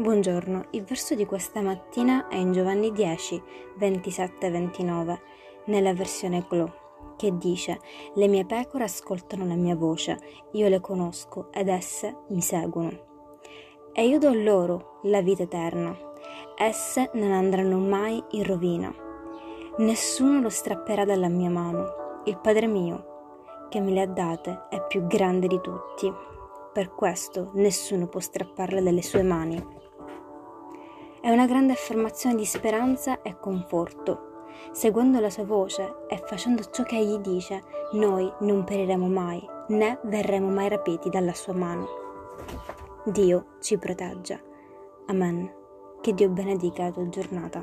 Buongiorno, il verso di questa mattina è in Giovanni 10, 27-29, nella versione Glo, che dice: Le mie pecore ascoltano la mia voce, io le conosco ed esse mi seguono. E io do loro la vita eterna, esse non andranno mai in rovina. Nessuno lo strapperà dalla mia mano. Il Padre mio, che me le ha date, è più grande di tutti. Per questo nessuno può strapparle dalle sue mani. È una grande affermazione di speranza e conforto. Seguendo la sua voce e facendo ciò che egli dice, noi non periremo mai, né verremo mai rapiti dalla sua mano. Dio ci protegge. Amen. Che Dio benedica la tua giornata.